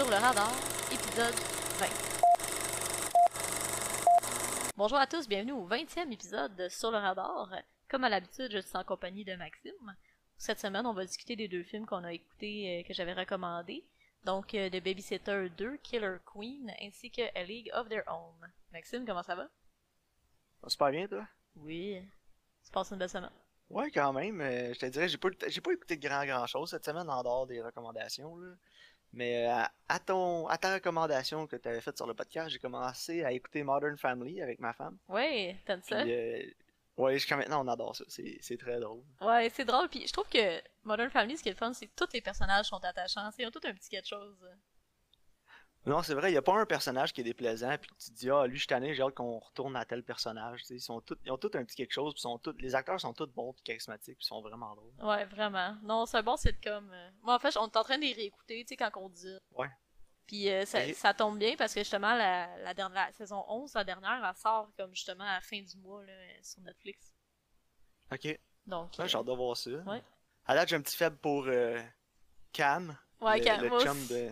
Sur le radar, épisode 20. Bonjour à tous, bienvenue au 20e épisode de Sur le radar. Comme à l'habitude, je suis en compagnie de Maxime. Cette semaine, on va discuter des deux films qu'on a écoutés, euh, que j'avais recommandés. Donc, euh, de Babysitter 2, Killer Queen, ainsi que A League of Their Own. Maxime, comment ça va? Super bien, toi? Oui. Tu passes une belle semaine? Ouais, quand même. euh, je te dirais, j'ai pas, j'ai pas écouté de grand grand chose cette semaine en dehors des recommandations. Là. Mais euh, à, ton, à ta recommandation que tu avais faite sur le podcast, j'ai commencé à écouter Modern Family avec ma femme. Ouais, t'aimes ça? Euh, ouais, jusqu'à maintenant, on adore ça. C'est, c'est très drôle. Ouais, c'est drôle. Puis je trouve que Modern Family, ce qui est le fun, c'est que tous les personnages sont attachants. Ils ont tous un petit quelque chose. Non, c'est vrai, il n'y a pas un personnage qui est déplaisant, puis tu te dis, ah, lui, je suis tanné, j'ai hâte qu'on retourne à tel personnage. Ils, sont tous, ils ont tous un petit quelque chose, puis sont tous, les acteurs sont tous bons, puis charismatiques, puis sont vraiment drôles. Ouais, vraiment. Non, c'est un bon sitcom. euh. Moi, en fait, on est en train de les réécouter, tu sais, quand on dit. Ouais. Puis euh, ça, Et- ça tombe bien parce que justement, la, la, dernière, la saison 11, la dernière, elle sort comme justement à la fin du mois là, euh, sur Netflix. Ok, Donc. ouais, euh, j'ai hâte de voir ça. Ouais. À date, j'ai un petit faible pour euh, Cam. Ouais, le, le chum de,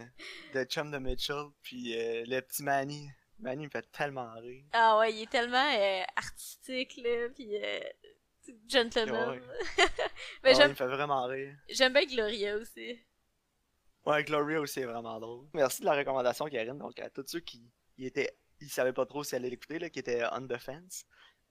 le chum de Mitchell, puis euh, le petit Manny. Manny me fait tellement rire. Ah ouais, il est tellement euh, artistique, là, puis euh, gentleman. Ouais. Mais Ah ouais, il me fait vraiment rire. j'aime bien Gloria aussi. Ouais, Gloria aussi est vraiment drôle. Merci de la recommandation, Karine. Donc, à tous ceux qui y étaient, ils savaient pas trop si allaient l'écouter, qui étaient on the fence,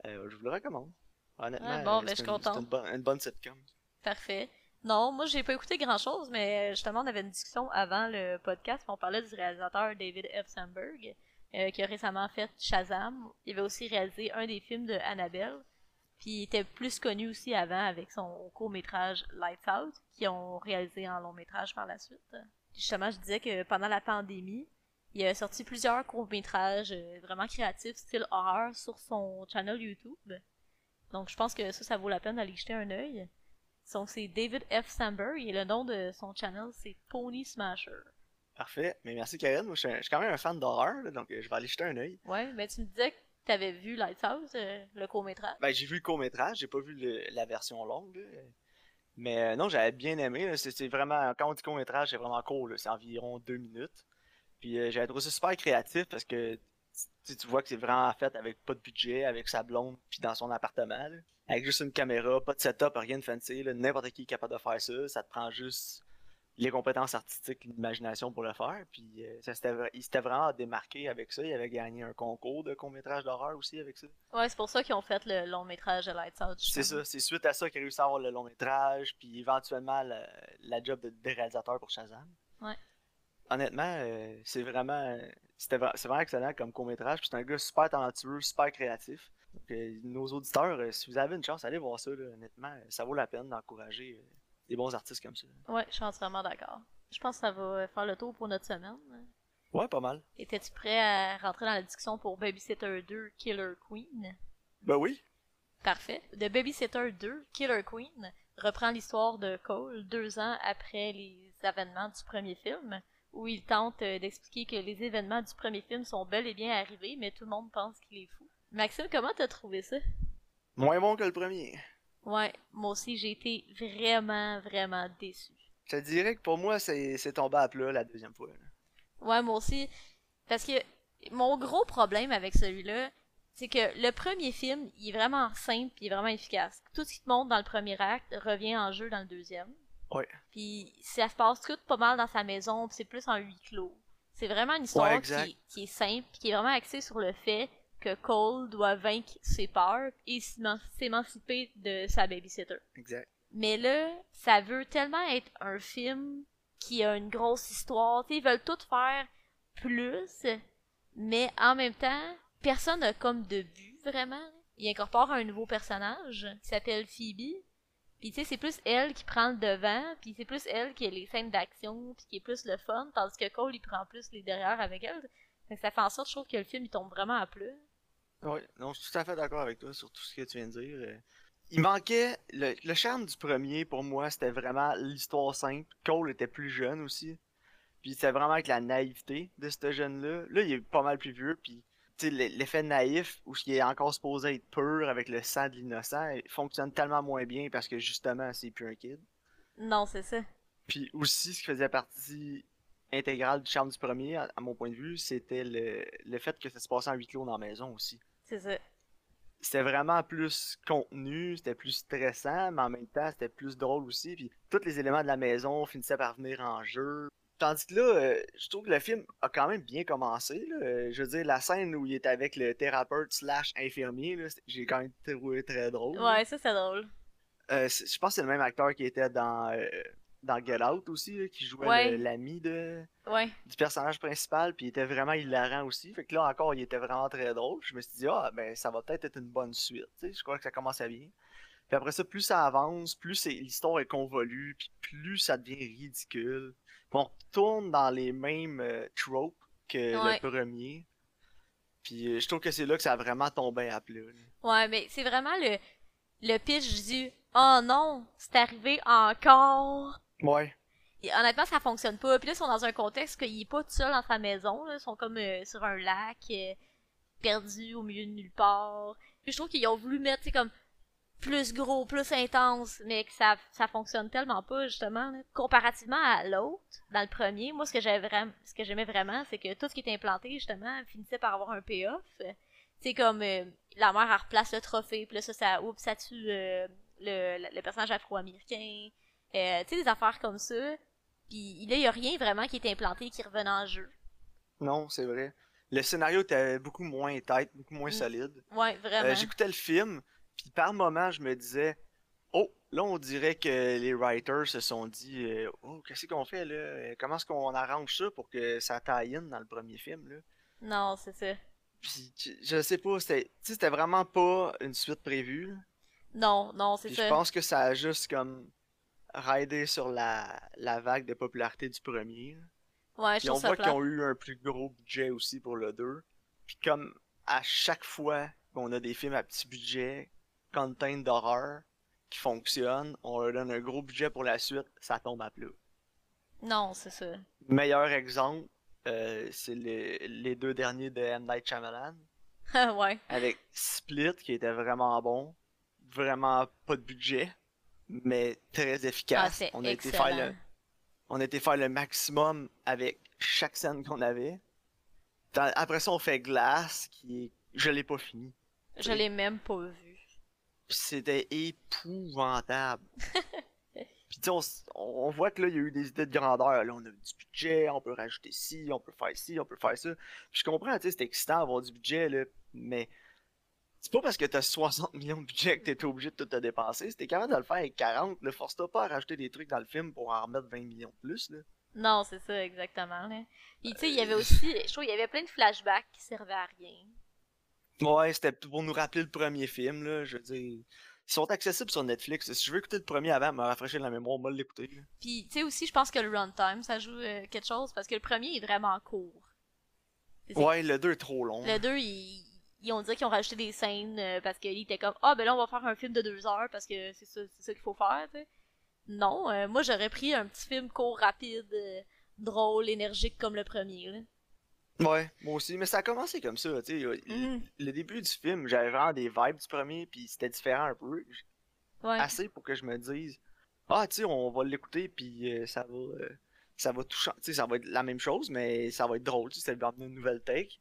euh, je vous le recommande. Honnêtement, bon, ben, je suis une, bonne- une bonne sitcom. Parfait. Non, moi j'ai pas écouté grand chose, mais justement on avait une discussion avant le podcast, on parlait du réalisateur David F. Sandberg, euh, qui a récemment fait Shazam. Il avait aussi réalisé un des films de Annabelle, puis il était plus connu aussi avant avec son court métrage Lights Out, qui ont réalisé en long métrage par la suite. Justement, je disais que pendant la pandémie, il a sorti plusieurs courts métrages vraiment créatifs, style horreur, sur son channel YouTube. Donc je pense que ça, ça vaut la peine d'aller jeter un œil. Donc c'est David F. Sandberg et le nom de son channel c'est Pony Smasher. Parfait. Mais merci, Karine. Moi, je suis, un- je suis quand même un fan d'horreur, donc euh, je vais aller jeter un œil. Ouais, mais tu me disais que t'avais vu Lighthouse, euh, le court métrage. Ben, j'ai vu le court-métrage, j'ai pas vu le- la version longue, là. Mais euh, non, j'avais bien aimé. c'est vraiment, quand on dit court-métrage, c'est vraiment court. C'est environ deux minutes. Puis euh, j'avais trouvé ça super créatif parce que tu, tu vois que c'est vraiment fait avec pas de budget, avec sa blonde, puis dans son appartement, là. Avec juste une caméra, pas de setup, rien de fancy. N'importe qui est capable de faire ça. Ça te prend juste les compétences artistiques, l'imagination pour le faire. Puis euh, ça il s'était vraiment démarqué avec ça. Il avait gagné un concours de court-métrage d'horreur aussi avec ça. Ouais, c'est pour ça qu'ils ont fait le long métrage de Lighthouse. C'est justement. ça, c'est suite à ça qu'il a réussi à avoir le long métrage, puis éventuellement la, la job de, de réalisateur pour Shazam. Ouais. Honnêtement, euh, c'est vraiment, c'était vraiment excellent comme court métrage. Puis c'est un gars super talentueux, super créatif. Donc, euh, nos auditeurs, euh, si vous avez une chance, allez voir ça. là. honnêtement, ça vaut la peine d'encourager des bons artistes comme ça. Ouais, je suis entièrement d'accord. Je pense que ça va faire le tour pour notre semaine. Ouais, pas mal. Étais-tu prêt à rentrer dans la discussion pour Babysitter 2 Killer Queen? Ben oui. Parfait. The Babysitter 2, Killer Queen, reprend l'histoire de Cole deux ans après les événements du premier film, où il tente euh, d'expliquer que les événements du premier film sont bel et bien arrivés, mais tout le monde pense qu'il est fou. Maxime, comment t'as trouvé ça? Moins bon que le premier. Ouais, moi aussi j'ai été vraiment, vraiment déçu. Je te dirais que pour moi, c'est c'est tombé à plat la deuxième fois. là. Ouais, moi aussi. Parce que mon gros problème avec celui-là, c'est que le premier film, il est vraiment simple et vraiment efficace. Tout ce qui te montre dans le premier acte revient en jeu dans le deuxième. Ouais. Puis ça se passe tout pas mal dans sa maison, puis c'est plus en huis clos. C'est vraiment une histoire Ouais, qui, est- qui est simple, puis qui est vraiment axée sur le fait que Cole doit vaincre ses peurs et s'éman- s'émanciper de sa babysitter. Exact. Mais là, ça veut tellement être un film qui a une grosse histoire. Ils veulent tout faire plus, mais en même temps, personne n'a comme de but vraiment. Il incorpore un nouveau personnage qui s'appelle Phoebe. Puis tu sais, c'est plus elle qui prend le devant, puis c'est plus elle qui a les scènes d'action, puis qui est plus le fun, tandis que Cole il prend plus les derrière avec elle. Fait ça fait en sorte, je trouve, que le film il tombe vraiment à plat. Oui, non, je suis tout à fait d'accord avec toi sur tout ce que tu viens de dire. Euh, Il manquait le, le charme du premier pour moi, c'était vraiment l'histoire simple. Cole était plus jeune aussi. Puis c'était vraiment avec la naïveté de ce jeune-là. Là, il est pas mal plus vieux, puis l'effet naïf, où il est encore supposé être pur avec le sang de l'innocent, fonctionne tellement moins bien parce que justement, c'est plus un kid. Non, c'est ça. Puis aussi, ce qui faisait partie intégrale du charme du premier, à, à mon point de vue, c'était le, le fait que ça se passait en huis clos dans la maison aussi. C'est ça. C'était vraiment plus contenu, c'était plus stressant, mais en même temps, c'était plus drôle aussi. Puis tous les éléments de la maison finissaient par venir en jeu. Tandis que là, euh, je trouve que le film a quand même bien commencé. là. Euh, Je veux dire, la scène où il est avec le thérapeute slash infirmier, j'ai quand même trouvé très drôle. Ouais, ça c'est drôle. Euh, je pense que c'est le même acteur qui était dans, euh, dans Get Out aussi, là, qui jouait Ouais. l'ami de, Ouais. du personnage principal, puis il était vraiment hilarant aussi. Fait que là encore, il était vraiment très drôle. Je me suis dit, ah, ben ça va peut-être être une bonne suite. Je crois que ça commence à bien. Puis après ça, plus ça avance, plus l'histoire est convolue, puis plus ça devient ridicule. On retourne dans les mêmes euh, tropes que Ouais. le premier. Puis euh, je trouve que c'est là que ça a vraiment tombé à plat. Ouais, mais c'est vraiment le, le pitch du Oh non, c'est arrivé encore. Ouais. Et honnêtement, ça fonctionne pas. Puis là, ils sont dans un contexte qu'il est pas tout seul dans sa maison. Là. Ils sont comme euh, sur un lac, perdus au milieu de nulle part. Puis je trouve qu'ils ont voulu mettre, tu sais, comme plus gros, plus intense, mais que ça, ça fonctionne tellement pas, justement. là. Comparativement à l'autre, dans le premier, moi, ce que j'avais vraiment, ce que j'aimais vraiment, c'est que tout ce qui était implanté, justement, finissait par avoir un payoff. C'est comme euh, la mère, elle replace le trophée, puis là, ça, ça, oups, ça tue euh, le, personnage afro-américain. Euh, tu sais, des affaires comme ça. Puis là, il y a rien vraiment qui est implanté qui revenait en jeu. Non, c'est vrai. Le scénario était beaucoup moins tête, beaucoup moins Mm. solide. Ouais, vraiment. J'écoutais le film, puis par moment, je me disais, oh, là, on dirait que les writers se sont dit, euh, oh, qu'est-ce qu'on fait là? Comment est-ce qu'on arrange ça pour que ça taille dans le premier film là? Non, c'est ça. Puis je sais pas, c'était, vraiment pas une suite prévue. Non, non, c'est ça. je pense que ça a juste comme raidé sur la, la vague de popularité du premier. Ouais, je Puis on voit qu'ils ont eu un plus gros budget aussi pour le 2. Puis comme à chaque fois qu'on a des films à petit budget, content d'horreur, qui fonctionnent, on leur donne un gros budget pour la suite, ça tombe à plat. Non, c'est ça. Meilleur exemple, euh, c'est les, les deux derniers de M. Night Shyamalan, ouais. avec Split, qui était vraiment bon, vraiment pas de budget, mais très Ah, efficace. c'est on a été faire le, on a été faire le maximum avec chaque scène qu'on avait. Dans- Après ça, on fait Glass, qui est... Je l'ai pas fini. Je l'ai même pas vu. Puis C'était épouvantable. Puis tu sais, on, on voit que là, il y a eu des idées de grandeur. Là, on a du budget, on peut rajouter ci, on peut faire ci, on peut faire ça. Puis je comprends, tu sais, c'est excitant d'avoir du budget, là, mais c'est pas parce que t'as 60 millions de budget que t'es obligé de tout te dépenser. Si t'es capable de le faire avec 40, ne force-toi pas à rajouter des trucs dans le film pour en remettre 20 millions de plus, là. Non, c'est ça, exactement. Là. Puis tu sais, il y avait Euh, aussi, je trouve, il y avait plein de flashbacks qui servaient à rien. Ouais, c'était pour nous rappeler le premier film, là. Je veux dire, ils sont accessibles sur Netflix. Si je veux écouter le premier avant, me rafraîchir la mémoire, moi l'écouter. là. Puis tu sais aussi, je pense que le runtime, ça joue euh, quelque chose parce que le premier est vraiment court. Ouais, le 2 est trop long. Le 2, ils, ils ont dit qu'ils ont rajouté des scènes euh, parce qu'ils étaient comme Ah, ben là, on va faire un film de deux heures parce que c'est ça, ça qu'il faut faire, tu sais. Non, euh, moi j'aurais pris un petit film court, rapide, euh, drôle, énergique comme le premier. Là. Ouais, moi aussi. Mais ça a commencé comme ça, tu sais. Mhm. Le début du film, j'avais vraiment des vibes du premier, puis c'était différent un peu. Ouais. Assez pour que je me dise, ah, tu sais, on va l'écouter, puis euh, ça va. euh, ça va tout changer. Ça va être la même chose, mais ça va être drôle, tu sais, ça va une nouvelle take.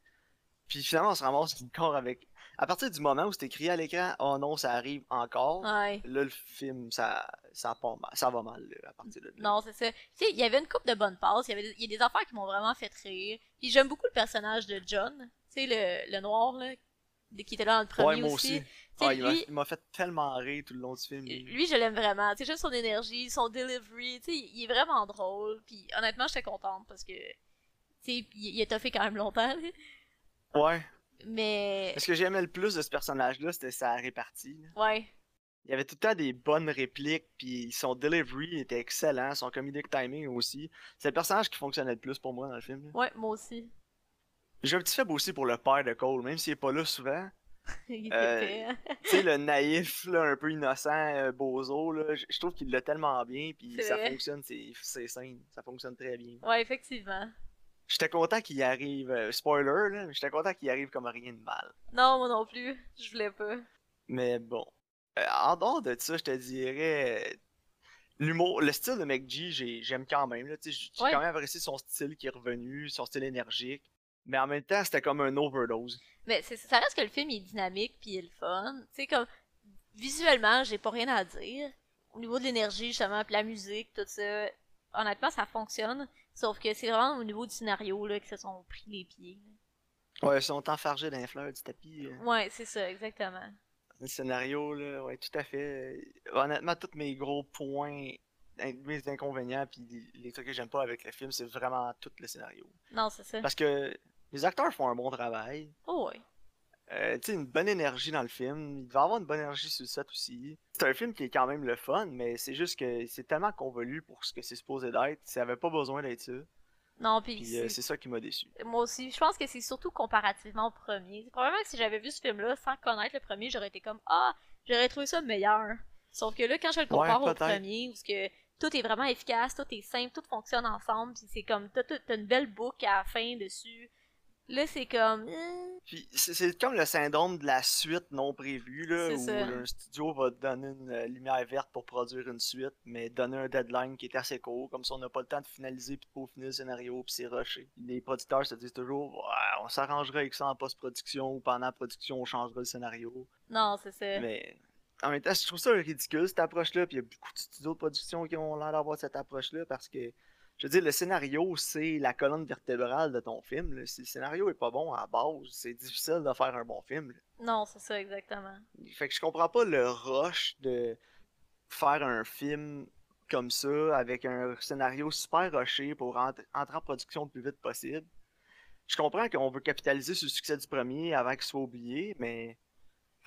Puis finalement, on se ramasse encore avec. À partir du moment où c'est écrit à l'écran, oh non, ça arrive encore. Ouais. Là, le film, ça, ça, part mal- ça va mal là, à partir de là. Non, c'est ça. Tu sais, il y avait une coupe de bonnes passes. Il y avait il y a des affaires qui m'ont vraiment fait rire. Puis j'aime beaucoup le personnage de John. Tu sais, le, le noir, là, qui était là dans le premier Ouais, moi aussi. aussi. Tu sais, Ah, il m'a- lui, il m'a fait tellement rire tout le long du film. lui. je l'aime vraiment. Tu sais, j'aime son énergie, son delivery. Tu sais, il est vraiment drôle. Puis honnêtement, j'étais contente parce que, tu sais, il, il a toffé quand même longtemps. là. Ouais. Mais, Ce que j'aimais le plus de ce personnage-là, c'était sa répartie. là. ouais. Il y avait tout le temps des bonnes répliques, puis son delivery était excellent, son comedic timing aussi. C'est le personnage qui fonctionnait le plus pour moi dans le film. là. Ouais, moi aussi. J'ai un petit faible aussi pour le père de Cole, même s'il est pas là souvent. il Euh, hein. Tu sais, le naïf, là, un peu innocent, euh, bozo, là, je trouve qu'il l'a tellement bien, puis ça vrai. fonctionne, c'est scènes, ça fonctionne très bien. Ouais, effectivement. J'étais content qu'il y arrive, euh, spoiler, là, mais j'étais content qu'il arrive comme rien de mal. Non, moi non plus. Je voulais pas. Mais bon. En dehors de ça, je te dirais. l'humour, le style de McG, j'ai- j'aime quand même. là, J'ai Ouais. quand même apprécié son style qui est revenu, son style énergique. Mais en même temps, c'était comme un overdose. Mais c'est- ça reste que le film il est dynamique puis il est le fun. Tu sais, comme visuellement, j'ai pas rien à dire. Au niveau de l'énergie, justement, puis la musique, tout ça, honnêtement, ça fonctionne. Sauf que c'est vraiment au niveau du scénario là, que se sont pris les pieds. Ouais, ils sont enfargés dans les fleurs du tapis. euh. Ouais, c'est ça, exactement. Le scénario, là, ouais, tout à fait. Honnêtement, tous mes gros points, in- mes inconvénients, puis les- trucs que j'aime pas avec le film, c'est vraiment tout le scénario. Non, c'est ça. Parce que les acteurs font un bon travail. Oh, ouais. Euh, tu sais, une bonne énergie dans le film. Il va avoir une bonne énergie sur le set aussi. C'est un film qui est quand même le fun, mais c'est juste que c'est tellement convolu pour ce que c'est supposé d'être. Ça avait pas besoin d'être ça. Non, puis Puis euh, c'est- ça qui m'a déçu. moi aussi, je pense que c'est surtout comparativement au premier. C'est Probablement que si j'avais vu ce film-là sans connaître le premier, j'aurais été comme Ah, j'aurais trouvé ça meilleur. Sauf que là, quand je le compare au premier, où ce que tout est vraiment efficace, tout est simple, tout fonctionne ensemble, puis c'est comme t'as une belle boucle à la fin dessus. Là, c'est comme euh, Puis c'est- comme le syndrome de la suite non prévue, là, où ça. un studio va te donner une euh, lumière verte pour produire une suite, mais donner un deadline qui est assez court, comme ça on n'a pas le temps de finaliser puis de peaufiner le scénario puis c'est rushé. Les producteurs se disent toujours ouais, on s'arrangera avec ça en post-production ou pendant la production on changera le scénario. Non, c'est ça. Mais en même temps, je trouve ça ridicule cette approche-là, puis il y a beaucoup de studios de production qui ont l'air d'avoir cette approche-là parce que je veux dire, le scénario, c'est la colonne vertébrale de ton film. là. Si le scénario est pas bon à la base, c'est difficile de faire un bon film. là. Non, c'est ça, exactement. Fait que je comprends pas le rush de faire un film comme ça avec un scénario super rushé pour entrer en production le plus vite possible. Je comprends qu'on veut capitaliser sur le succès du premier avant qu'il soit oublié, mais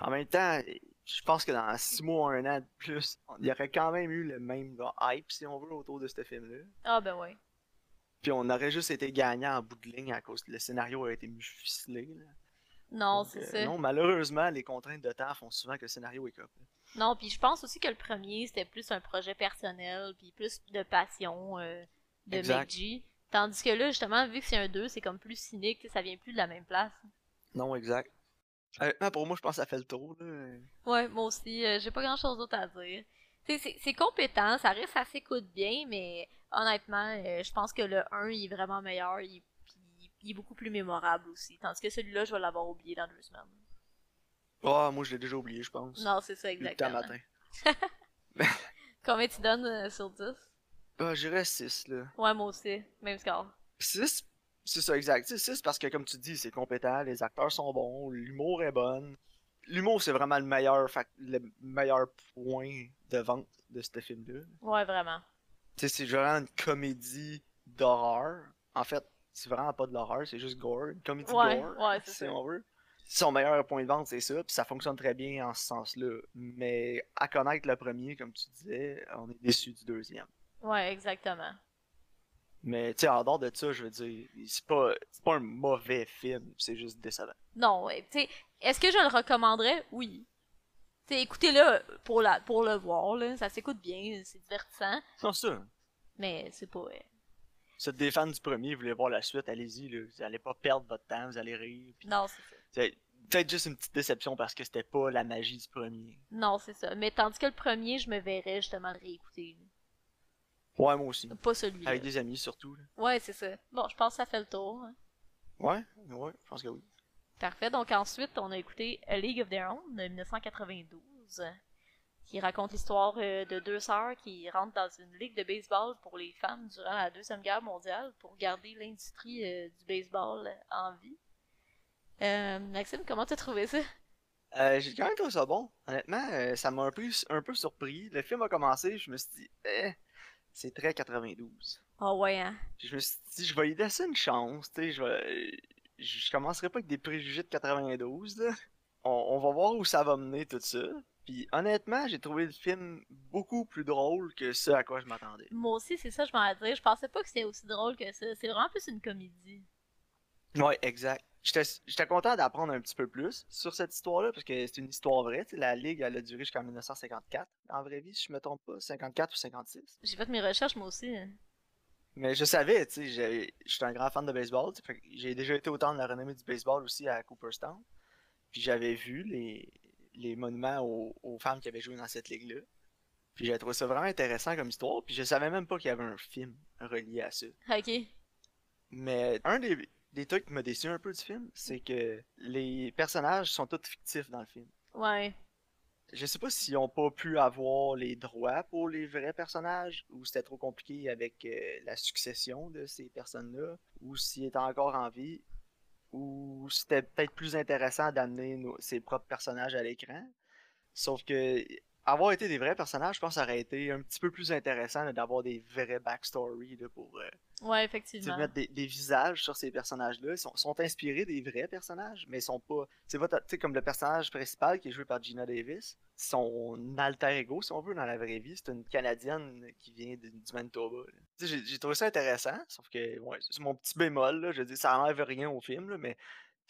en même temps, je pense que dans six mois, un an de plus, il y aurait quand même eu le même hype, si on veut, autour de ce film-là. Ah, ben ouais. Puis on aurait juste été gagnant en bout de ligne à cause que le scénario a été mieux ficelé. là. Non, c'est euh, ça. Non, malheureusement, les contraintes de temps font souvent que le scénario est cop. Non, puis je pense aussi que le premier, c'était plus un projet personnel, puis plus de passion euh, de. McG. Tandis que là, justement, vu que c'est un 2, c'est comme plus cynique, ça vient plus de la même place. Non, exact. Honnêtement, pour moi, je pense que ça fait le tour. Là. Ouais, moi aussi, euh, j'ai pas grand chose d'autre à dire. C'est- compétent, ça reste ça s'écoute bien, mais honnêtement, euh, je pense que le 1 il est vraiment meilleur, il, puis il est beaucoup plus mémorable aussi. Tandis que celui-là, je vais l'avoir oublié dans deux semaines. Ah, moi, je l'ai déjà oublié, je pense. Non, c'est ça, exactement. matin. Combien tu donnes euh, sur 10 Ah, j'irais 6, là. Ouais, moi aussi, même score. 6, c'est ça, exact. 6 parce que, comme tu dis, c'est compétent, les acteurs sont bons, l'humour est bon. L'humour, c'est vraiment le meilleur, fac- le meilleur point de vente de ce film-là. Ouais, vraiment. Tu sais, c'est vraiment une comédie d'horreur. En fait, c'est vraiment pas de l'horreur, c'est juste gore. Une comédie Ouais, gore, ouais, c'est si ça. on veut. Son meilleur point de vente, c'est ça, puis ça fonctionne très bien en ce sens-là. Mais à connaître le premier, comme tu disais, on est déçu du deuxième. Ouais, exactement. Mais tu sais, en dehors de ça, je veux dire, c'est pas, c'est pas un mauvais film, c'est juste décevant. Non, ouais, tu sais, est-ce que je le recommanderais? Oui. Tu sais, écoutez-le pour, la, pour le voir, là, ça s'écoute bien, c'est divertissant, Non, ça. mais c'est pas... Si des fans du premier, vous voulez voir la suite, allez-y, là. Vous allez pas perdre votre temps, vous allez rire. Non, c'est ça. Peut-être juste une petite déception parce que c'était pas la magie du premier. Non, c'est ça. Mais tandis que le premier, je me verrais justement le réécouter. Ouais, moi aussi. Pas celui-là. Avec des amis surtout. là. Ouais, c'est ça. Bon, je pense que ça fait le tour. hein. Ouais, ouais, je pense que oui. Parfait. Donc ensuite, on a écouté A League of Their Own de 1992, qui raconte l'histoire euh, de deux sœurs qui rentrent dans une ligue de baseball pour les femmes durant la Deuxième Guerre mondiale pour garder l'industrie euh, du baseball en vie. Euh, Maxime, comment t'as trouvé ça? Euh, j'ai quand même trouvé ça bon. Honnêtement, euh, ça m'a un peu, un peu surpris. Le film a commencé, je me suis dit, eh, c'est très 92. Ah ouais, hein? Puis je me suis dit, je vais lui laisser une chance, tu sais, je vais... Je commencerai pas avec des préjugés de 92, là. On, on va voir où ça va mener tout ça. Puis honnêtement, j'ai trouvé le film beaucoup plus drôle que ce à quoi je m'attendais. Moi aussi, c'est ça, je m'en dire. Je pensais pas que c'était aussi drôle que ça. C'est vraiment plus une comédie. Ouais, exact. J'étais j'étais content d'apprendre un petit peu plus sur cette histoire-là, parce que c'est une histoire vraie. La Ligue, elle a duré jusqu'en 1954, en vraie vie, si je me trompe pas, 54 ou 56. J'ai fait mes recherches, moi aussi. hein. Mais je savais, tu sais, j'étais un grand fan de baseball, j'ai déjà été au temps de la renommée du baseball aussi à Cooperstown. Puis j'avais vu les, les monuments aux, aux femmes qui avaient joué dans cette ligue-là. Puis j'ai trouvé ça vraiment intéressant comme histoire, puis je savais même pas qu'il y avait un film relié à ça. Ok. Mais un des, des trucs qui m'a déçu un peu du film, c'est que les personnages sont tous fictifs dans le film. Ouais. Je sais pas s'ils ont pas pu avoir les droits pour les vrais personnages, ou c'était trop compliqué avec euh, la succession de ces personnes-là, ou s'ils étaient encore en vie, ou c'était peut-être plus intéressant d'amener nos- ses propres personnages à l'écran. Sauf que avoir été des vrais personnages, je pense que ça aurait été un petit peu plus intéressant d'avoir des vrais backstories là, pour euh, Ouais, effectivement. mettre des, des visages sur ces personnages-là. Ils sont, sont inspirés des vrais personnages, mais ils sont pas. C'est pas, comme le personnage principal qui est joué par Gina Davis. Son alter ego, si on veut, dans la vraie vie, c'est une Canadienne qui vient du, du Manitoba. J'ai trouvé ça intéressant, sauf que, ouais, c'est mon petit bémol. Là, je dire, ça enlève rien au film, là, mais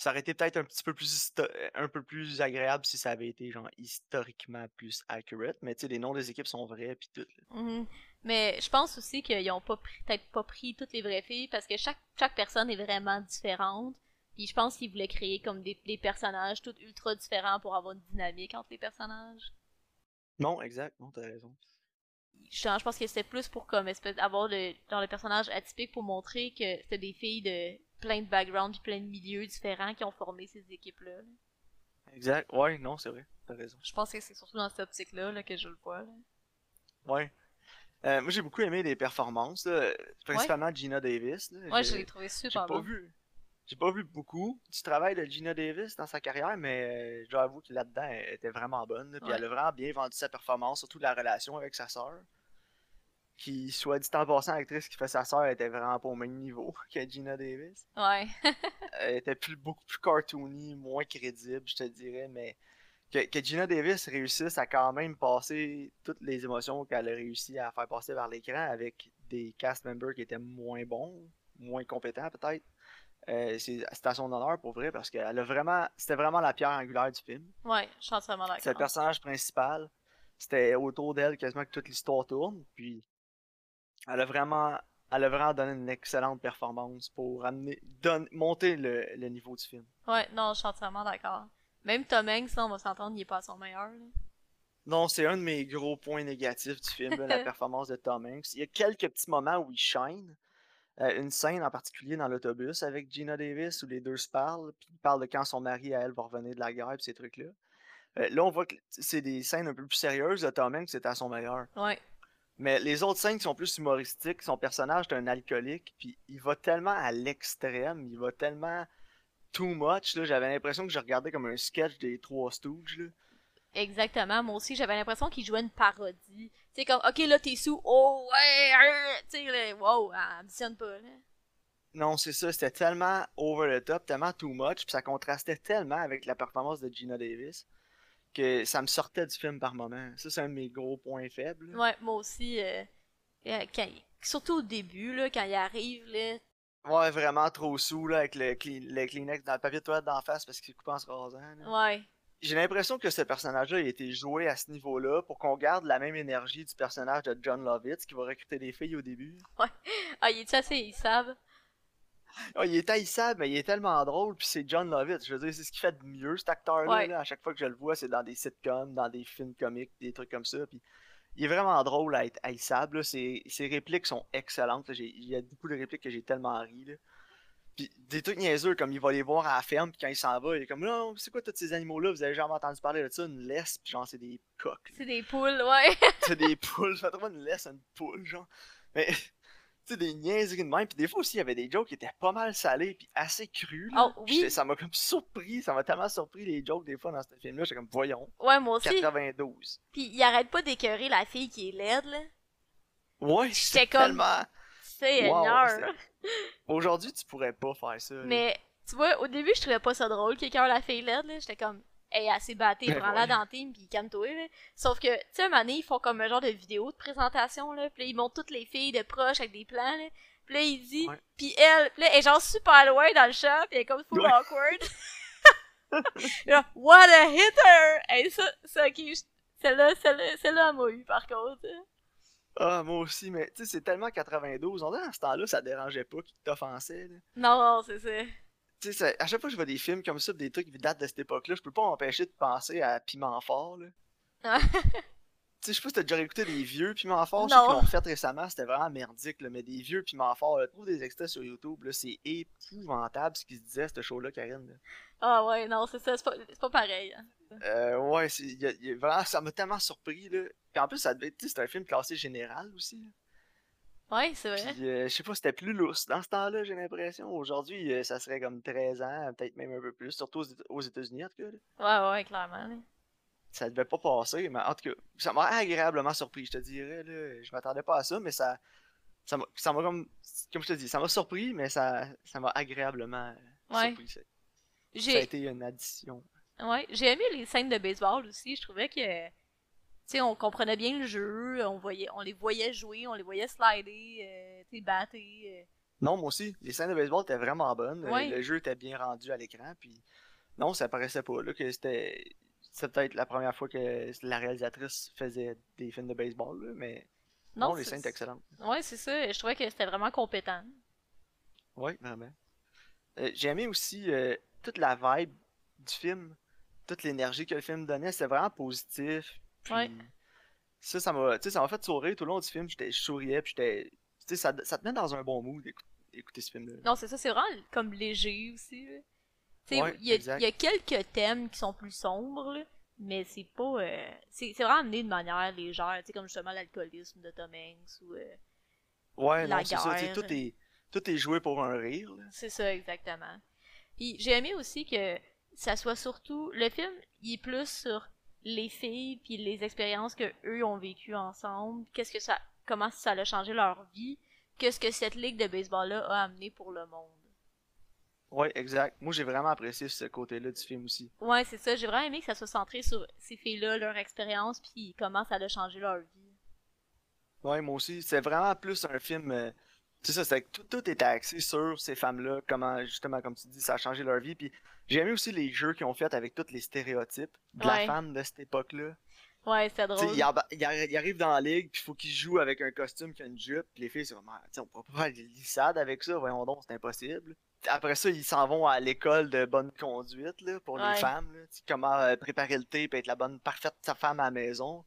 ça aurait été peut-être un petit peu plus un peu plus agréable si ça avait été genre historiquement plus accurate. Mais tu sais, les noms des équipes sont vrais puis tout. Mhm. Mais je pense aussi qu'ils ont pas peut-être pas pris toutes les vraies filles parce que chaque, chaque personne est vraiment différente. Puis je pense qu'ils voulaient créer comme des, des personnages tout ultra différents pour avoir une dynamique entre les personnages. Non, exact, non, t'as raison. Genre, je pense que c'était plus pour comme espèce avoir le genre le personnage atypique pour montrer que c'était des filles de plein de backgrounds puis plein de milieux différents qui ont formé ces équipes là. Exact, ouais, non, c'est vrai, t'as raison. Je pense que c'est surtout dans cette optique là, que je le vois. là. Ouais. Euh, moi, j'ai beaucoup aimé les performances, là, principalement Gina Davis. Là. Ouais, je J'ai- l'ai trouvé J'ai super pas bon. vu. J'ai pas vu beaucoup du travail de Gina Davis dans sa carrière, mais euh, je dois avouer que là-dedans, elle était vraiment bonne. là, Puis Ouais. elle a vraiment bien vendu sa performance, surtout la relation avec sa sœur. Qui, soit dit en passant, l'actrice qui fait sa sœur était vraiment pas au même niveau que Gina Davis. Ouais. Elle était plus, beaucoup plus cartoony, moins crédible, je te dirais, mais que, que Gina Davis réussisse à quand même passer toutes les émotions qu'elle a réussi à faire passer vers l'écran avec des cast members qui étaient moins bons, moins compétents peut-être. Euh, c'est à son honneur pour vrai parce qu'elle a vraiment c'était vraiment la pierre angulaire du film. Ouais, je suis entièrement C'est le d'accord. personnage principal. C'était autour d'elle quasiment que toute l'histoire tourne. Puis elle a vraiment elle a vraiment donné une excellente performance pour amener monter le, le niveau du film. Ouais, non, je suis entièrement d'accord. Même Tom Hanks, là, on va s'entendre, il est pas à son meilleur. là. Non, c'est un de mes gros points négatifs du film, là, la performance de Tom Hanks. Il y a quelques petits moments où il shine. Euh, une scène en particulier dans l'autobus avec Gina Davis où les deux se parlent, puis ils parlent de quand son mari à elle va revenir de la guerre, puis ces trucs-là. Euh, là, on voit que c'est des scènes un peu plus sérieuses de Tom Hanks, c'est à son meilleur. Ouais. Mais les autres scènes qui sont plus humoristiques, son personnage est un alcoolique, puis il va tellement à l'extrême, il va tellement too much, là, j'avais l'impression que je regardais comme un sketch des Trois Stooges, là. Exactement, moi aussi, j'avais l'impression qu'il jouait une parodie. Tu comme, ok, là, t'es sous, oh, ouais, euh, tu sais, wow, elle ambitionne pas, là. Non, c'est ça, c'était tellement over the top, tellement too much, puis ça contrastait tellement avec la performance de Gina Davis que ça me sortait du film par moment. Ça, c'est un de mes gros points faibles. Ouais, moi aussi, euh, euh, quand il- surtout au début, là, quand il arrive, là, Ouais, vraiment trop sous, là, avec le, Kleenex dans le papier de toilette d'en face parce qu'il est coupé en se rasant. là. ouais, J'ai l'impression que ce personnage-là a été joué à ce niveau-là pour qu'on garde la même énergie du personnage de John Lovitz qui va recruter des filles au début. ah, il est assez, ils savent? Il est haïssable, mais il est tellement drôle, puis c'est John Lovitz. Je veux dire, c'est ce qu'il fait de mieux, cet acteur-là. Ouais. là. À chaque fois que je le vois, c'est dans des sitcoms, dans des films comiques, des trucs comme ça. Puis il est vraiment drôle à être haïssable. là. Ses, ses répliques sont excellentes. là. Il y a beaucoup de répliques que j'ai tellement ri. Là. Puis des trucs niaiseux, comme il va les voir à la ferme, puis quand il s'en va, il est comme Non, c'est quoi tous ces animaux-là? Vous avez jamais entendu parler de ça? Une laisse, puis genre, c'est des coques. C'est des poules, ouais. c'est des poules. Je trop une laisse, une poule, genre. Mais. Tu sais, des niaiseries de même. Puis des fois aussi, il y avait des jokes qui étaient pas mal salés, puis assez crus. là. Oh, oui. j'étais- Ça m'a comme surpris. Ça m'a tellement surpris les jokes des fois dans ce film-là. J'étais comme, voyons. Ouais, moi aussi. 92. Puis il arrête pas d'écœurer la fille qui est laide, là. Ouais, J'étais c'est comme- tellement. C'est Wow. Aujourd'hui, tu pourrais pas faire ça. là. Mais, tu vois, au début, je trouvais pas ça drôle qu'il écœure la fille laide, là. J'étais comme, hey, assez battée, Ben prends-la ouais. dans le team, pis calme-toi, là. Sauf que, tu sais, un moment donné, ils font comme un genre de vidéo de présentation, là. Pis là, ils montrent toutes les filles de proches avec des plans, là. Pis là, il dit, Ouais. pis elle, pis là, elle est genre super loin dans le shop, pis elle est comme full Ouais. awkward. Là, what a hitter! Hey, ça, ça, ok, celle-là, celle-là, celle-là, elle m'a eu, par contre. Ah, moi aussi, mais tu sais, c'est tellement 92. On dirait à ce temps-là, ça dérangeait pas qu'il t'offensait. là. Non, non, c'est ça. Tu sais, ça- à chaque fois que je vois des films comme ça, des trucs qui datent de cette époque-là, je peux pas m'empêcher de penser à Piment Fort. Là. Ah. sais, je sais pas si t'as déjà écouté des vieux Piment Fort, ceux Non. qui l'ont fait récemment, c'était vraiment merdique, là, mais des vieux Piment Fort, là, trouve des extraits sur YouTube, là, c'est épouvantable ce qui se disait, ce show-là, Karine. là. Ah ouais, non, c'est ça, c'est pas, pareil. hein. Euh, ouais, c'est, y a- y a vraiment, ça m'a tellement surpris, là. Puis en plus, ça devait être, tu c'est un film classé général aussi, là. Ouais, c'est vrai. Puis, euh, je sais pas, c'était plus lousse dans ce temps-là, j'ai l'impression. Aujourd'hui, euh, ça serait comme 13 ans, peut-être même un peu plus, surtout aux, Éta- aux États-Unis, en tout cas. là. Ouais, ouais, clairement. là. Ça devait pas passer, mais en tout cas, ça m'a agréablement surpris, je te dirais. Là. Je m'attendais pas à ça, mais ça. Ça m'a comme. Comme je te dis, ça m'a surpris, mais ça ça m'a agréablement euh, Ouais. surpris. Ça, ça a été une addition. ouais, j'ai aimé les scènes de baseball aussi. Je trouvais que. Sais, on comprenait bien le jeu, on, voyait, on les voyait jouer, on les voyait slider, euh, battre. euh. Non, moi aussi, les scènes de baseball étaient vraiment bonnes. euh, Ouais. Le jeu était bien rendu à l'écran, puis non, ça paraissait pas là, que c'était. C'est peut-être la première fois que la réalisatrice faisait des films de baseball, là, mais non, les scènes étaient excellentes. Ouais, c'est ça. Je trouvais que c'était vraiment compétent. Oui, vraiment. Euh, j'ai aimé aussi euh, toute la vibe du film, toute l'énergie que le film donnait, c'était vraiment positif. Puis Ouais. ça, ça m'a, tu sais, ça m'a fait sourire tout le long du film. J'étais, je souriais, puis j'étais, tu sais, ça, ça te met dans un bon mood d'écouter, ce film-là. Non, c'est ça, c'est vraiment comme léger aussi. Ouais, il y, y a quelques thèmes qui sont plus sombres, là, mais c'est pas. euh, c'est c'est vraiment amené de manière légère, tu sais, comme justement l'alcoolisme de Tom Hanks ou. euh, Ouais, la non, c'est ça, tout est, tout est joué pour un rire. là. C'est ça, exactement. Puis j'ai aimé aussi que ça soit surtout. Le film, il est plus sur les filles puis les expériences que eux ont vécues ensemble. Qu'est-ce que ça. Comment ça a changé leur vie. Qu'est-ce que cette ligue de baseball-là a amené pour le monde? Ouais, exact. Moi, j'ai vraiment apprécié ce côté-là du film aussi. Ouais, c'est ça. J'ai vraiment aimé que ça soit centré sur ces filles-là, leur expérience, puis comment ça a changé leur vie. Ouais, moi aussi. C'est vraiment plus un film. euh, c'est ça, c'est que tout, tout était axé sur ces femmes-là, comment, justement, comme tu dis, ça a changé leur vie. Puis j'ai aimé aussi les jeux qu'ils ont fait avec tous les stéréotypes de Ouais. la femme de cette époque-là. Ouais, sais, drôle. il, il arri- il arrive dans la ligue, puis il faut qu'il joue avec un costume qui a une jupe, puis les filles, c'est vraiment, sais, on peut pas faire des lissades avec ça, voyons donc, c'est impossible. Après ça, ils s'en vont à l'école de bonne conduite, là, pour Ouais. les femmes, là, comment euh, préparer le thé, puis être la bonne, parfaite sa femme à la maison.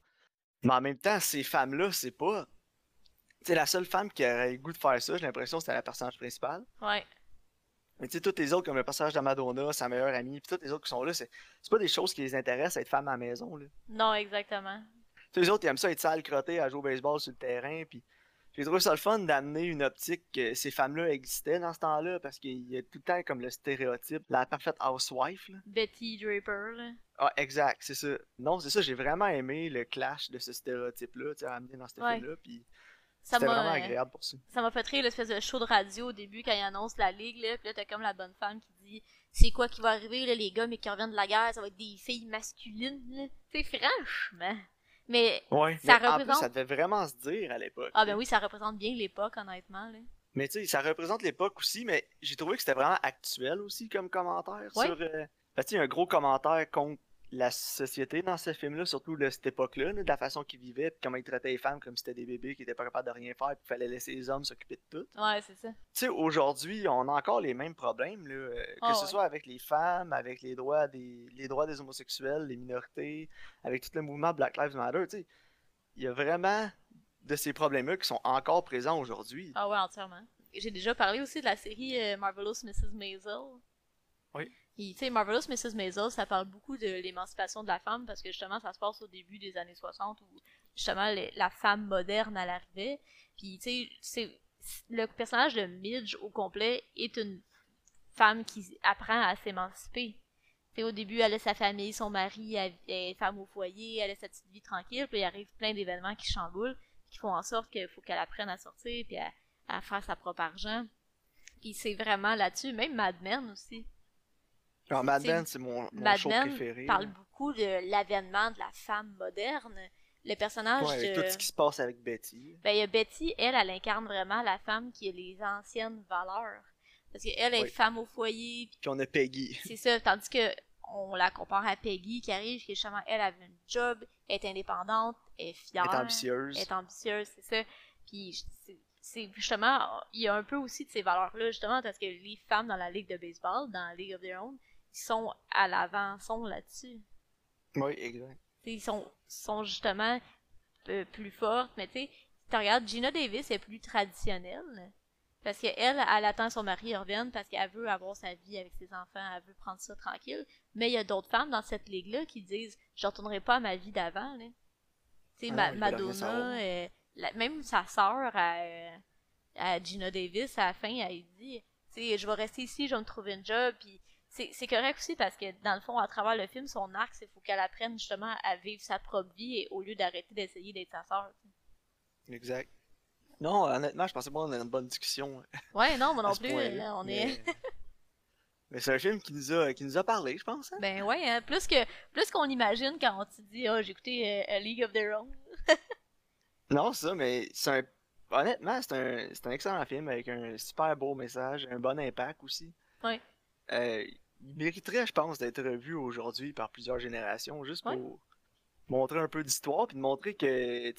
Mais en même temps, ces femmes-là, c'est pas. C'est la seule femme qui aurait le goût de faire ça, j'ai l'impression que c'était la personnage principale. Ouais. Mais tu sais, toutes les autres, comme le personnage de Madonna, sa meilleure amie, puis toutes les autres qui sont là, c'est c'est pas des choses qui les intéressent, être femme à la maison, là. Non, exactement. Tu sais, les autres, ils aiment ça être sale, crotté, à jouer au baseball sur le terrain. Puis j'ai trouvé ça le fun d'amener une optique que ces femmes-là existaient dans ce temps-là, parce qu'il y a tout le temps comme le stéréotype, la parfaite housewife. Là. Betty Draper, là. Ah, exact, c'est ça. Non, c'est ça, j'ai vraiment aimé le clash de ce stéréotype-là, tu sais, amené dans ce Ouais. film-là. Puis Ça c'était vraiment m'a. agréable pour ça. Ça m'a fait rire l'espèce de show de radio au début quand ils annoncent la ligue, là. Puis là, t'as comme la bonne femme qui dit C'est quoi qui va arriver, là, les gars, mais qui reviennent de la guerre, ça va être des filles masculines, là. Sais, franchement. Mais. Ouais, ça mais en représente- plus, ça devait vraiment se dire à l'époque. Ah, ben oui, ça représente bien l'époque, honnêtement, là. Mais tu sais, ça représente l'époque aussi, mais j'ai trouvé que c'était vraiment actuel aussi comme commentaire Ouais. sur. Euh... ben, tu sais, un gros commentaire contre la société dans ce film-là, surtout de cette époque-là, là, de la façon qu'ils vivaient, puis comment ils traitaient les femmes comme si c'était des bébés qui étaient pas capables de rien faire, puis fallait laisser les hommes s'occuper de tout. Ouais, c'est ça. Tu sais, aujourd'hui, on a encore les mêmes problèmes, là, euh, que Ah ce ouais. soit avec les femmes, avec les droits des les droits des homosexuels, les minorités, avec tout le mouvement Black Lives Matter, tu sais. Il y a vraiment de ces problèmes-là qui sont encore présents aujourd'hui. Ah ouais, entièrement. J'ai déjà parlé aussi de la série euh, Marvelous Mrs. Maisel. Oui. Marvelous Mrs. Maisel, ça parle beaucoup de l'émancipation de la femme parce que justement, ça se passe au début des années 60 où justement la femme moderne elle arrivait. Puis tu sais, c'est le personnage de Midge au complet est une femme qui apprend à s'émanciper. Au début, elle a sa famille, son mari, elle elle est femme au foyer, elle a sa petite vie tranquille, puis il arrive plein d'événements qui chamboulent, qui font en sorte qu'il faut qu'elle apprenne à sortir, puis à, à faire sa propre argent. Puis c'est vraiment là-dessus, même Mad Men aussi. Alors, Mad c'est- Men, c'est mon, mon Mad show préféré. parle beaucoup de l'avènement de la femme moderne. Le personnage Ouais, avec de... tout ce qui se passe avec Betty. Ben, il y a Betty, elle, elle incarne vraiment la femme qui a les anciennes valeurs. Parce qu'elle est Oui. femme au foyer, puis on a Peggy. c'est ça. Tandis que on la compare à Peggy qui arrive, qui justement, elle avait un job, est indépendante, est fière, est ambitieuse. est ambitieuse, c'est ça. Puis c'est- c'est justement, il y a un peu aussi de ces valeurs-là, justement, parce que les femmes dans la ligue de baseball, dans la League of Their Own, ils sont à l'avant, sont là-dessus. Oui, exact. T'sais, Ils sont, sont justement euh, plus forte, mais tu sais, tu regardes, Gina Davis est plus traditionnelle. Parce qu'elle, elle, attend son mari revienne parce qu'elle veut avoir sa vie avec ses enfants, elle veut prendre ça tranquille. Mais il y a d'autres femmes dans cette ligue-là qui disent Je retournerai pas à ma vie d'avant. Tu sais, Ah la Madonna, euh, la- même sa sœur à, à Gina Davis, à la fin, elle dit Tu sais, je vais rester ici, je vais me trouver un job. Puis c'est correct aussi parce que dans le fond, à travers le film, son arc, c'est faut qu'elle apprenne justement à vivre sa propre vie et au lieu d'arrêter d'essayer d'être sa sœur. Exact. Non, honnêtement, je pensais pas qu'on avait une bonne discussion. Ouais, non, moi non plus, euh, on est. Mais, mais c'est un film qui nous a, qui nous a parlé, je pense. hein. Ben ouais, hein, plus que plus qu'on imagine quand on te dit oh j'ai écouté euh, A League of Their Own. Non, ça, mais c'est un. Honnêtement, c'est un, c'est un excellent film avec un super beau message, un bon impact aussi. Ouais. Euh, il mériterait, je pense, d'être revu aujourd'hui par plusieurs générations, juste Ouais. pour montrer un peu d'histoire, puis de montrer que,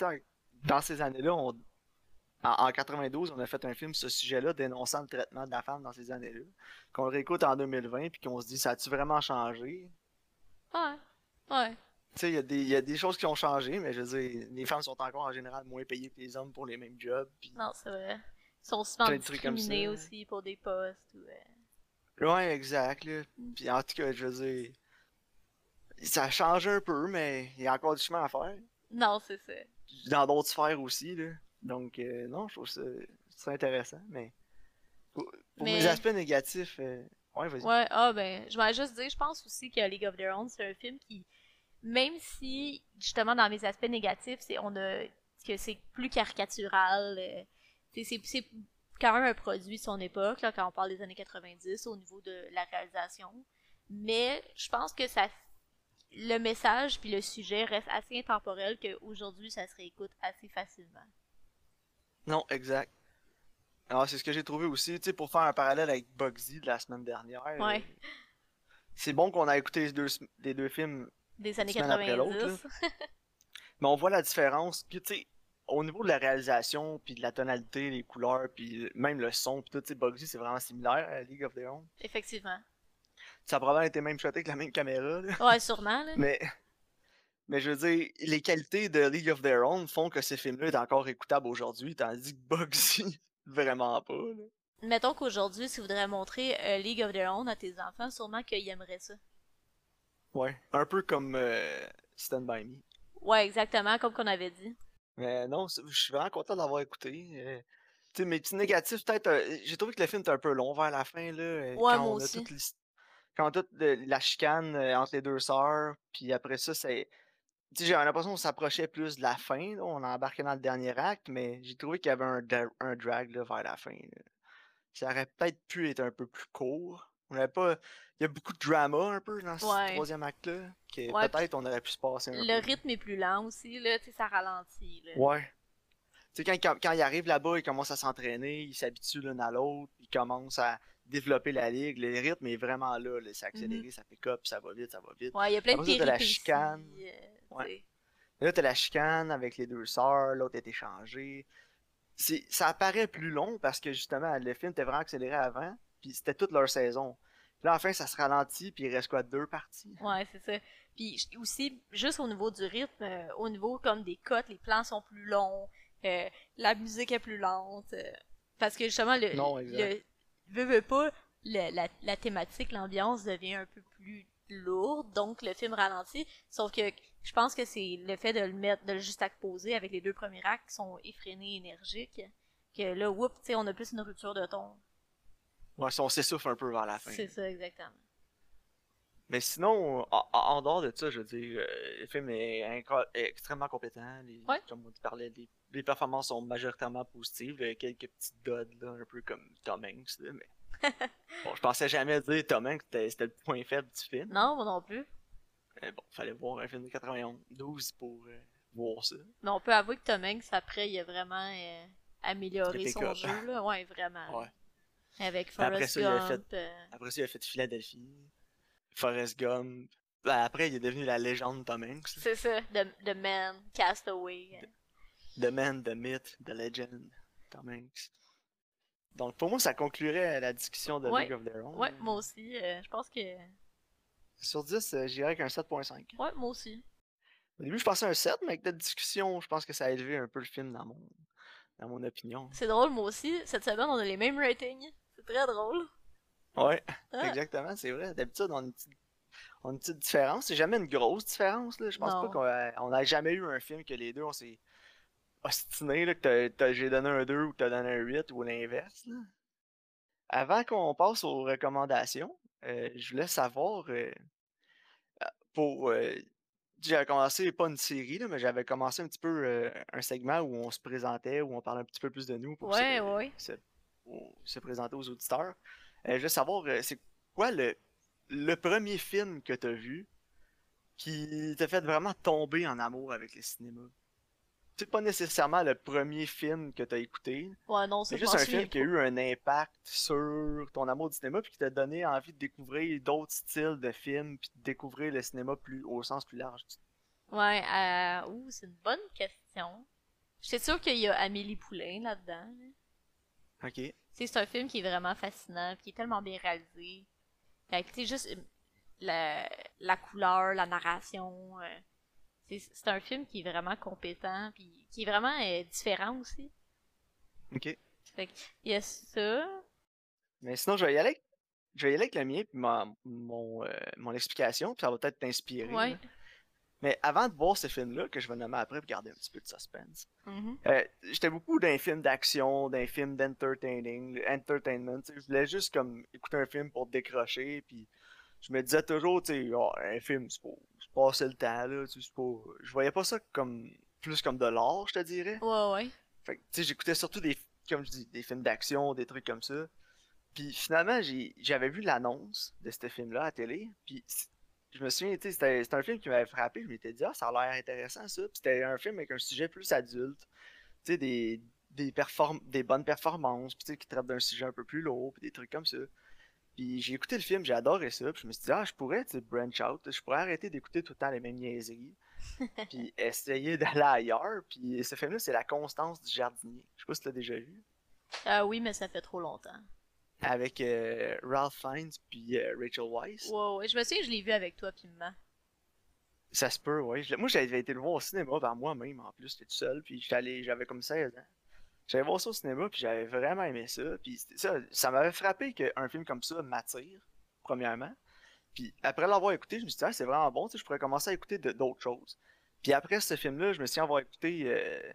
dans ces années-là, on... en, en 92, on a fait un film sur ce sujet-là, dénonçant le traitement de la femme dans ces années-là, qu'on le réécoute en 2020, puis qu'on se dit, ça a-tu vraiment changé? Ouais. Ouais. Tu sais, il y, a des- il y a des choses qui ont changé, mais je veux dire, les femmes sont encore en général moins payées que les hommes pour les mêmes jobs. Non, c'est vrai. Ils sont souvent discriminés aussi pour des postes. Ou, euh, Ouais, exact. Là. Puis en tout cas, je veux dire, ça change un peu, mais il y a encore du chemin à faire. Non, c'est ça. Dans d'autres sphères aussi, là. Donc, euh, non, je trouve ça, ça intéressant, mais pour, pour Mais- les aspects négatifs, euh, ouais, vas-y. Ouais, ah ben, je vais juste dire, je pense aussi que League of Their Own, c'est un film qui, même si, justement, dans mes aspects négatifs, c'est on a que c'est plus caricatural, euh, c'est quand même un produit de son époque, là, quand on parle des années 90, au niveau de la réalisation. Mais je pense que ça le message puis le sujet reste assez intemporel qu'aujourd'hui, ça se réécoute assez facilement. Non, exact. Alors, c'est ce que j'ai trouvé aussi, tu sais, pour faire un parallèle avec Bugsy de la semaine dernière. Ouais. euh, c'est bon qu'on a écouté les deux, les deux films Des années Semaine après 90. l'autre, Mais on voit la différence. Puis, tu sais, au niveau de la réalisation, puis de la tonalité, les couleurs, puis même le son, puis tout, tu sais, Bugsy, c'est vraiment similaire à League of Their Own. Effectivement. Ça a probablement été même shoté avec la même caméra, là. Ouais, sûrement, là. Mais, mais je veux dire, les qualités de League of Their Own font que ce film-là est encore écoutable aujourd'hui, tandis que Bugsy, vraiment pas, là. Mettons qu'aujourd'hui, si tu voudrais montrer euh, League of Their Own à tes enfants, sûrement qu'ils aimeraient ça. Ouais. Un peu comme euh, Stand By Me. Ouais, exactement, comme qu'on avait dit. Mais non, je suis vraiment content d'avoir écouté. euh, tu sais, mes petits négatifs, peut-être. euh, j'ai trouvé que le film était un peu long vers la fin, là. euh, Ouais, quand moi on a toute Quand a toute la chicane entre les deux sœurs, puis après ça, c'est. Tu sais, j'ai l'impression qu'on s'approchait plus de la fin, là, on embarquait dans le dernier acte, mais j'ai trouvé qu'il y avait un, un drag là, vers la fin. là. Ça aurait peut-être pu être un peu plus court. On avait pas. Il y a beaucoup de drama un peu dans ce troisième acte-là. Que Ouais, peut-être on aurait pu se passer un Le peu. rythme est plus lent aussi, là, tu sais, ça ralentit, là. Ouais. Tu sais, quand, quand, quand il arrive là-bas, il commence à s'entraîner, il s'habitue l'un à l'autre, il commence à développer la ligue. Le rythme est vraiment là, là, c'est accéléré, ça pick up, ça va vite, ça va vite. Ouais, il y a plein de Après ça, t'as la péripéties. chicane. euh, Ouais. Là, t'as la chicane avec les deux sœurs, l'autre est échangé. C'est, ça apparaît plus long parce que justement, le film était vraiment accéléré avant, puis c'était toute leur saison. Puis là, enfin, ça se ralentit, puis il reste quoi, deux parties? Ouais, c'est ça. Puis aussi, juste au niveau du rythme, euh, au niveau comme des cotes, les plans sont plus longs, euh, la musique est plus lente. euh, parce que justement, le, Non, le veut, veut pas, le- la, la thématique, l'ambiance devient un peu plus lourde, donc le film ralentit. Sauf que je pense que c'est le fait de le mettre, de le juste poser avec les deux premiers actes qui sont effrénés, énergiques, que là, whoop, tu sais, on a plus une rupture de ton. Ouais, on s'essouffle un peu vers la fin. C'est ça, exactement. Mais sinon, en, en- dehors de ça, je veux dire, euh, le film est, extrêmement compétent. Les, Ouais. Comme on parlait, les, les performances sont majoritairement positives. Il y a quelques petites dods, là, un peu comme Tom Hanks. Là, mais... bon, je pensais jamais dire Tom Hanks, c'était le point faible du film. Non, moi non plus. Mais bon, fallait voir un film de 91 pour euh, voir ça. Mais on peut avouer que Tom Hanks, après, il a vraiment euh, amélioré son jeu, là. Ouais, vraiment. Ouais. Avec Après Forrest ça, il a Gump. euh, Après ça, il a fait Philadelphie, Forrest Gump. Ben, après, il est devenu la légende Tom Hanks. C'est ça, The, The Man, Castaway. euh. The Man, The Myth, The Legend, Tom Hanks. Donc, pour moi, ça conclurait la discussion de Ouais. League of Their Own. Ouais, moi aussi. euh, je pense que. Sur 10, euh, j'irais avec un 7.5. Ouais, moi aussi. Au début, je pensais un 7, mais avec notre discussion, je pense que ça a élevé un peu le film dans mon, dans mon opinion. C'est drôle, moi aussi. Cette semaine, on a les mêmes ratings. C'est très drôle. Ouais, Ah. exactement, c'est vrai. D'habitude, on a une petite, on a une petite différence. C'est jamais une grosse différence. Là. Je pense Non. pas qu'on a- on a jamais eu un film que les deux, on s'est ostiné, là, que j'ai donné un 2 ou que t'as donné un 8 ou l'inverse. là. Avant qu'on passe aux recommandations, euh, je voulais savoir euh, euh, pour. euh, j'avais commencé, pas une série, là, mais j'avais commencé un petit peu euh, un segment où on se présentait, où on parlait un petit peu plus de nous pour Ouais, ouais. se, au- se présenter aux auditeurs. Euh, je voulais savoir, euh, c'est quoi le, le premier film que tu as vu qui t'a fait vraiment tomber en amour avec le cinéma? C'est pas nécessairement le premier film que tu as écouté, Ouais, non, c'est juste un film qui a eu un impact sur ton amour du cinéma puis qui t'a donné envie de découvrir d'autres styles de films puis de découvrir le cinéma plus au sens plus large. Ouais, euh... C'est une bonne question. J'étais sûre qu'il y a Amélie Poulain là-dedans. là. Ok. C'est un film qui est vraiment fascinant, qui est tellement bien réalisé. Fait que, tu juste euh, la, la couleur, la narration. euh, c'est un film qui est vraiment compétent, puis qui est vraiment euh, différent aussi. Ok. Fait que, il y a ça. Mais sinon, je vais y aller. avec- Je vais y aller avec le mien puis ma- mon, euh, mon explication, puis ça va peut-être t'inspirer. Ouais. Mais avant de voir ce film-là, que je vais nommer après pour garder un petit peu de suspense, Mhm. euh, j'étais beaucoup d'un film d'action, d'un film d'entertaining, entertainment. Je voulais juste comme écouter un film pour décrocher, puis je me disais toujours, tu sais, Ah, un film, c'est pour passer le temps, là, tu pas... Je voyais pas ça comme plus comme de l'art, je te dirais. Ouais, ouais. Fait que, tu sais, j'écoutais surtout des, comme je dis, des films d'action, des trucs comme ça. Puis finalement, j'ai- j'avais vu l'annonce de ce film-là à la télé. Puis je me souviens, c'était un film qui m'avait frappé. Je m'étais dit, ah, ça a l'air intéressant ça. Puis c'était un film avec un sujet plus adulte. Tu sais, des, des, perform des bonnes performances. Puis tu sais, qui traite d'un sujet un peu plus lourd. Puis des trucs comme ça. Puis j'ai écouté le film, j'ai adoré ça. Puis je me suis dit, ah, je pourrais, tu sais, branch out. Je pourrais arrêter d'écouter tout le temps les mêmes niaiseries. puis essayer d'aller ailleurs. Puis ce film-là, c'est La Constance du jardinier. Je sais pas si tu l'as déjà vu. Ah oui, mais ça fait trop longtemps. Avec euh, Ralph Fiennes puis euh, Rachel Weisz. Ouais. Je me souviens, je l'ai vu avec toi, puis maman. Ça se peut, oui. Moi, j'avais été le voir au cinéma par moi-même, en plus. J'étais tout seul, puis j'avais comme 16 ans. J'allais voir ça au cinéma, puis j'avais vraiment aimé ça. Puis ça, ça m'avait frappé qu'un film comme ça m'attire, premièrement. Puis après l'avoir écouté, je me suis dit, ah, c'est vraiment bon, tu sais, je pourrais commencer à écouter d'autres choses. Puis après ce film-là, je me suis dit, avoir écouté euh,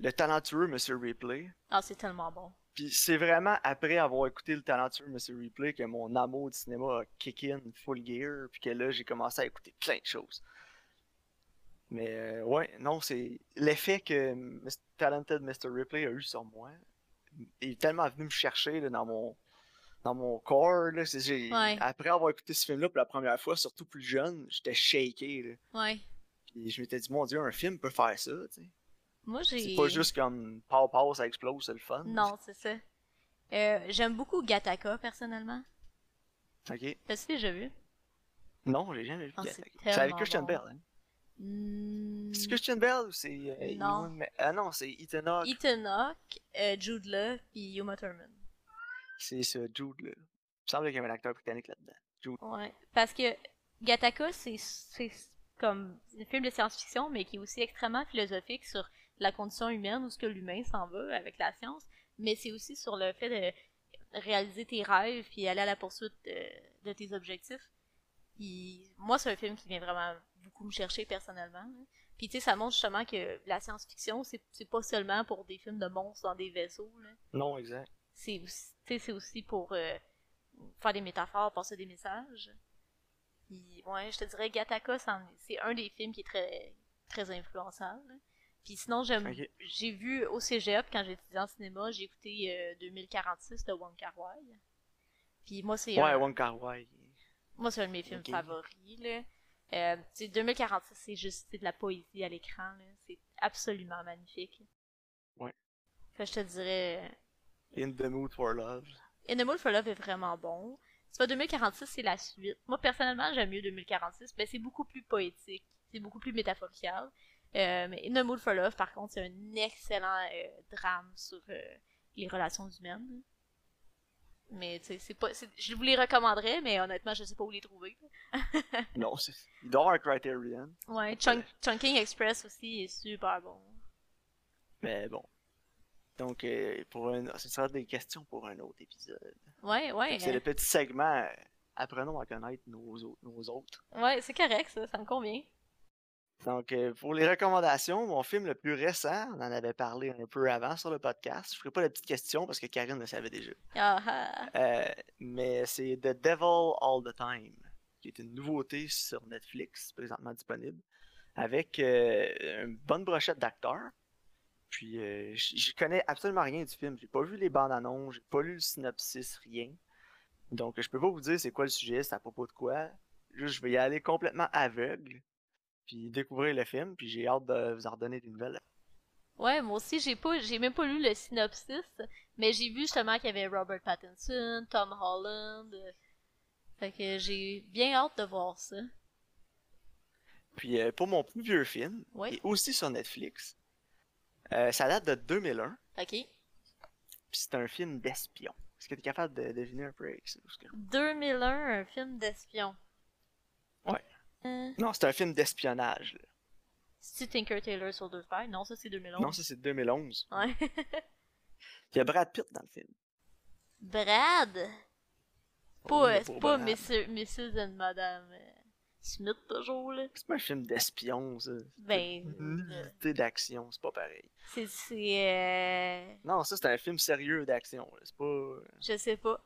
Le talentueux Monsieur Ripley. Ah, c'est tellement bon. Puis c'est vraiment après avoir écouté le talentueux Monsieur Replay que mon amour du cinéma a kick in full gear, puis que là j'ai commencé à écouter plein de choses. Mais euh, ouais, non, c'est l'effet que Mr. Talented Mr. Ripley a eu sur moi. Il est tellement venu me chercher là, dans mon dans mon corps. Là, Ouais. Après avoir écouté ce film-là pour la première fois, surtout plus jeune, j'étais shaké. Là. Ouais. Puis je m'étais dit, mon dieu, un film peut faire ça. Moi, j'ai. C'est pas juste comme pow pow, ça explose, c'est le fun. Non, c'est ça. Euh, J'aime beaucoup Gataka, personnellement. Ok. T'as-tu déjà vu? Non, j'ai jamais vu Gattaca. c'est avec Christian. Bell, hein? Hmm, C'est Christian Bell ou c'est euh, Non. Ah non, c'est Ethan Hawke. Ethan Hawke, euh, Jude Law, puis Uma Thurman. C'est ce Jude là. Il me semble qu'il y avait un acteur britannique là-dedans. Jude. Ouais. Parce que c'est c'est comme un film de science-fiction, mais qui est aussi extrêmement philosophique sur la condition humaine, où ce que l'humain s'en va avec la science. Mais c'est aussi sur le fait de réaliser tes rêves, puis aller à la poursuite de, de tes objectifs. Puis moi, c'est un film qui vient vraiment beaucoup me chercher personnellement. là. Puis tu sais, ça montre justement que la science-fiction, c'est c'est pas seulement pour des films de monstres dans des vaisseaux. là. Non, exact. c'est aussi, c'est aussi pour euh, faire des métaphores, passer des messages. Puis, ouais, je te dirais est- c'est un des films qui est très, très influençable. là. Puis sinon, j'aime, j'ai vu au cégep, quand j'étudiais en cinéma, j'ai écouté euh, 2046 de Wong Kar Wai. Puis moi, c'est Ouais, un, Wong Kar Wai. moi, c'est un de mes films favoris. Là. Euh, tu sais, 2046, c'est juste de la poésie à l'écran. là. C'est absolument magnifique. Ouais. Fait je te dirais... In the Mood for Love. In the Mood for Love est vraiment bon. C'est pas 2046, c'est la suite. Moi, personnellement, j'aime mieux 2046. Ben, c'est beaucoup plus poétique. C'est beaucoup plus métaphorical. Euh, mais In the Mood for Love, par contre, c'est un excellent euh, drame sur euh, les relations humaines. Mais tu sais, c'est pas. Je vous les recommanderais, mais honnêtement, je sais pas où les trouver. Non, c'est... il doit avoir un Criterion. Ouais, Chunk- Chunking Express aussi est super bon. Mais bon. Donc, euh, pour un... ce sera des questions pour un autre épisode. Ouais, ouais. C'est le petit segment Apprenons à connaître nos, nos autres. Ouais, c'est correct, ça, ça me convient. Donc, euh, pour les recommandations, mon film le plus récent, on en avait parlé un peu avant sur le podcast. Je ferai pas la petite question parce que Karine le savait déjà. Ah ah. Euh, mais c'est The Devil All the Time, qui est une nouveauté sur Netflix, présentement disponible, avec euh, une bonne brochette d'acteurs. Puis, euh, je connais absolument rien du film. J'ai pas vu les bandes annonces, j'ai pas lu le synopsis, rien. Donc, je peux pas vous dire c'est quoi le sujet, c'est à propos de quoi. Juste, je vais y aller complètement aveugle, puis découvrir le film, puis j'ai hâte de vous en redonner des nouvelles. Ouais, moi aussi, j'ai pas, j'ai même pas lu le synopsis, mais j'ai vu justement qu'il y avait Robert Pattinson, Tom Holland. euh, Fait que j'ai bien hâte de voir ça. Puis, euh, pour mon plus vieux film, Ouais. et aussi sur Netflix, euh, ça date de 2001. Ok. Puis c'est un film d'espion. Est-ce que tu es capable de deviner un peu avec ça? Parce que- 2001, un film d'espion. Ouais. Euh, Non, c'est un film d'espionnage. là. C'est-tu Tinker Tailor Soldier Spy? Non, ça c'est 2011. Non, ça c'est 2011. Ouais. Il y a Brad Pitt dans le film. Brad! Oh, Pas, c'est pas Brad. Mrs. Mrs. and Madame euh, Smith toujours, là. C'est pas un film d'espion, ça. Ben, C'est une euh, unité d'action, c'est pas pareil. c'est, c'est, euh, Non, ça c'est un film sérieux d'action. là. C'est pas. je sais pas.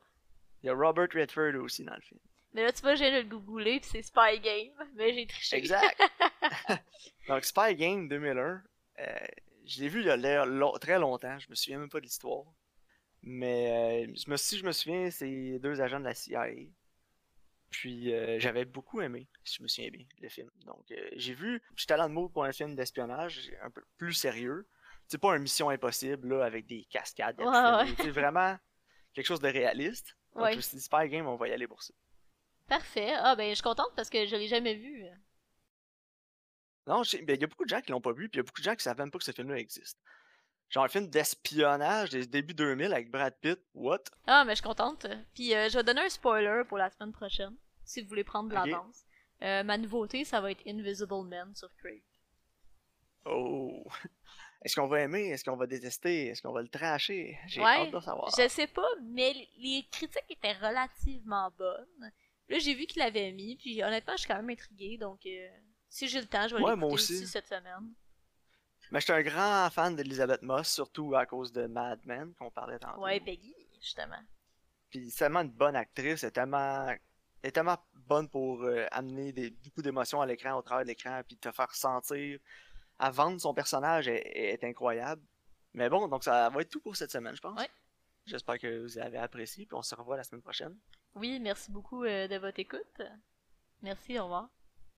Il y a Robert Redford aussi dans le film. Mais là, tu vois, j'ai le googler pis c'est Spy Game, mais j'ai triché. Exact. Donc Spy Game 2001, euh, je l'ai vu il y a très longtemps. Je me souviens même pas de l'histoire. Mais euh, je me- si je me souviens, c'est deux agents de la CIA. Puis euh, j'avais beaucoup aimé, si je me souviens bien, le film. Donc euh, j'ai vu, j'étais allé en mode pour un film d'espionnage un peu plus sérieux. C'est pas une mission impossible là, avec des cascades. Ouais, ouais. C'est vraiment quelque chose de réaliste. Donc Ouais. je me suis dit, Spy Game, on va y aller pour ça. Parfait. Ah, ben, je suis contente parce que je l'ai jamais vu. Non, ben, il y a beaucoup de gens qui l'ont pas vu, puis il y a beaucoup de gens qui savent même pas que ce film-là existe. Genre un film d'espionnage des débuts 2000 avec Brad Pitt, what? Ah, mais je suis contente. Puis, euh, je vais donner un spoiler pour la semaine prochaine, si vous voulez prendre de l'avance. Euh, ma nouveauté, ça va être Invisible Man sur Crave. Oh! Est-ce qu'on va aimer? Est-ce qu'on va détester? Est-ce qu'on va le tracher? J'ai Ouais, hâte de savoir. Je sais pas, mais les critiques étaient relativement bonnes. Là, j'ai vu qu'il l'avait mis, puis honnêtement, je suis quand même intriguée, donc euh, si j'ai le temps, je vais Ouais, l'écouter aussi. aussi. cette semaine. Mais je suis un grand fan d'Elizabeth Moss, surtout à cause de Mad Men qu'on parlait tantôt. Ouais, Peggy, justement. Puis c'est tellement une bonne actrice, elle est tellement, elle est tellement bonne pour euh, amener des, beaucoup d'émotions à l'écran, au travers de l'écran, puis te faire sentir, à vendre son personnage est, est incroyable. Mais bon, donc ça va être tout pour cette semaine, je pense. Ouais. J'espère que vous avez apprécié, puis on se revoit la semaine prochaine. Oui, merci beaucoup euh, de votre écoute. Merci, au revoir.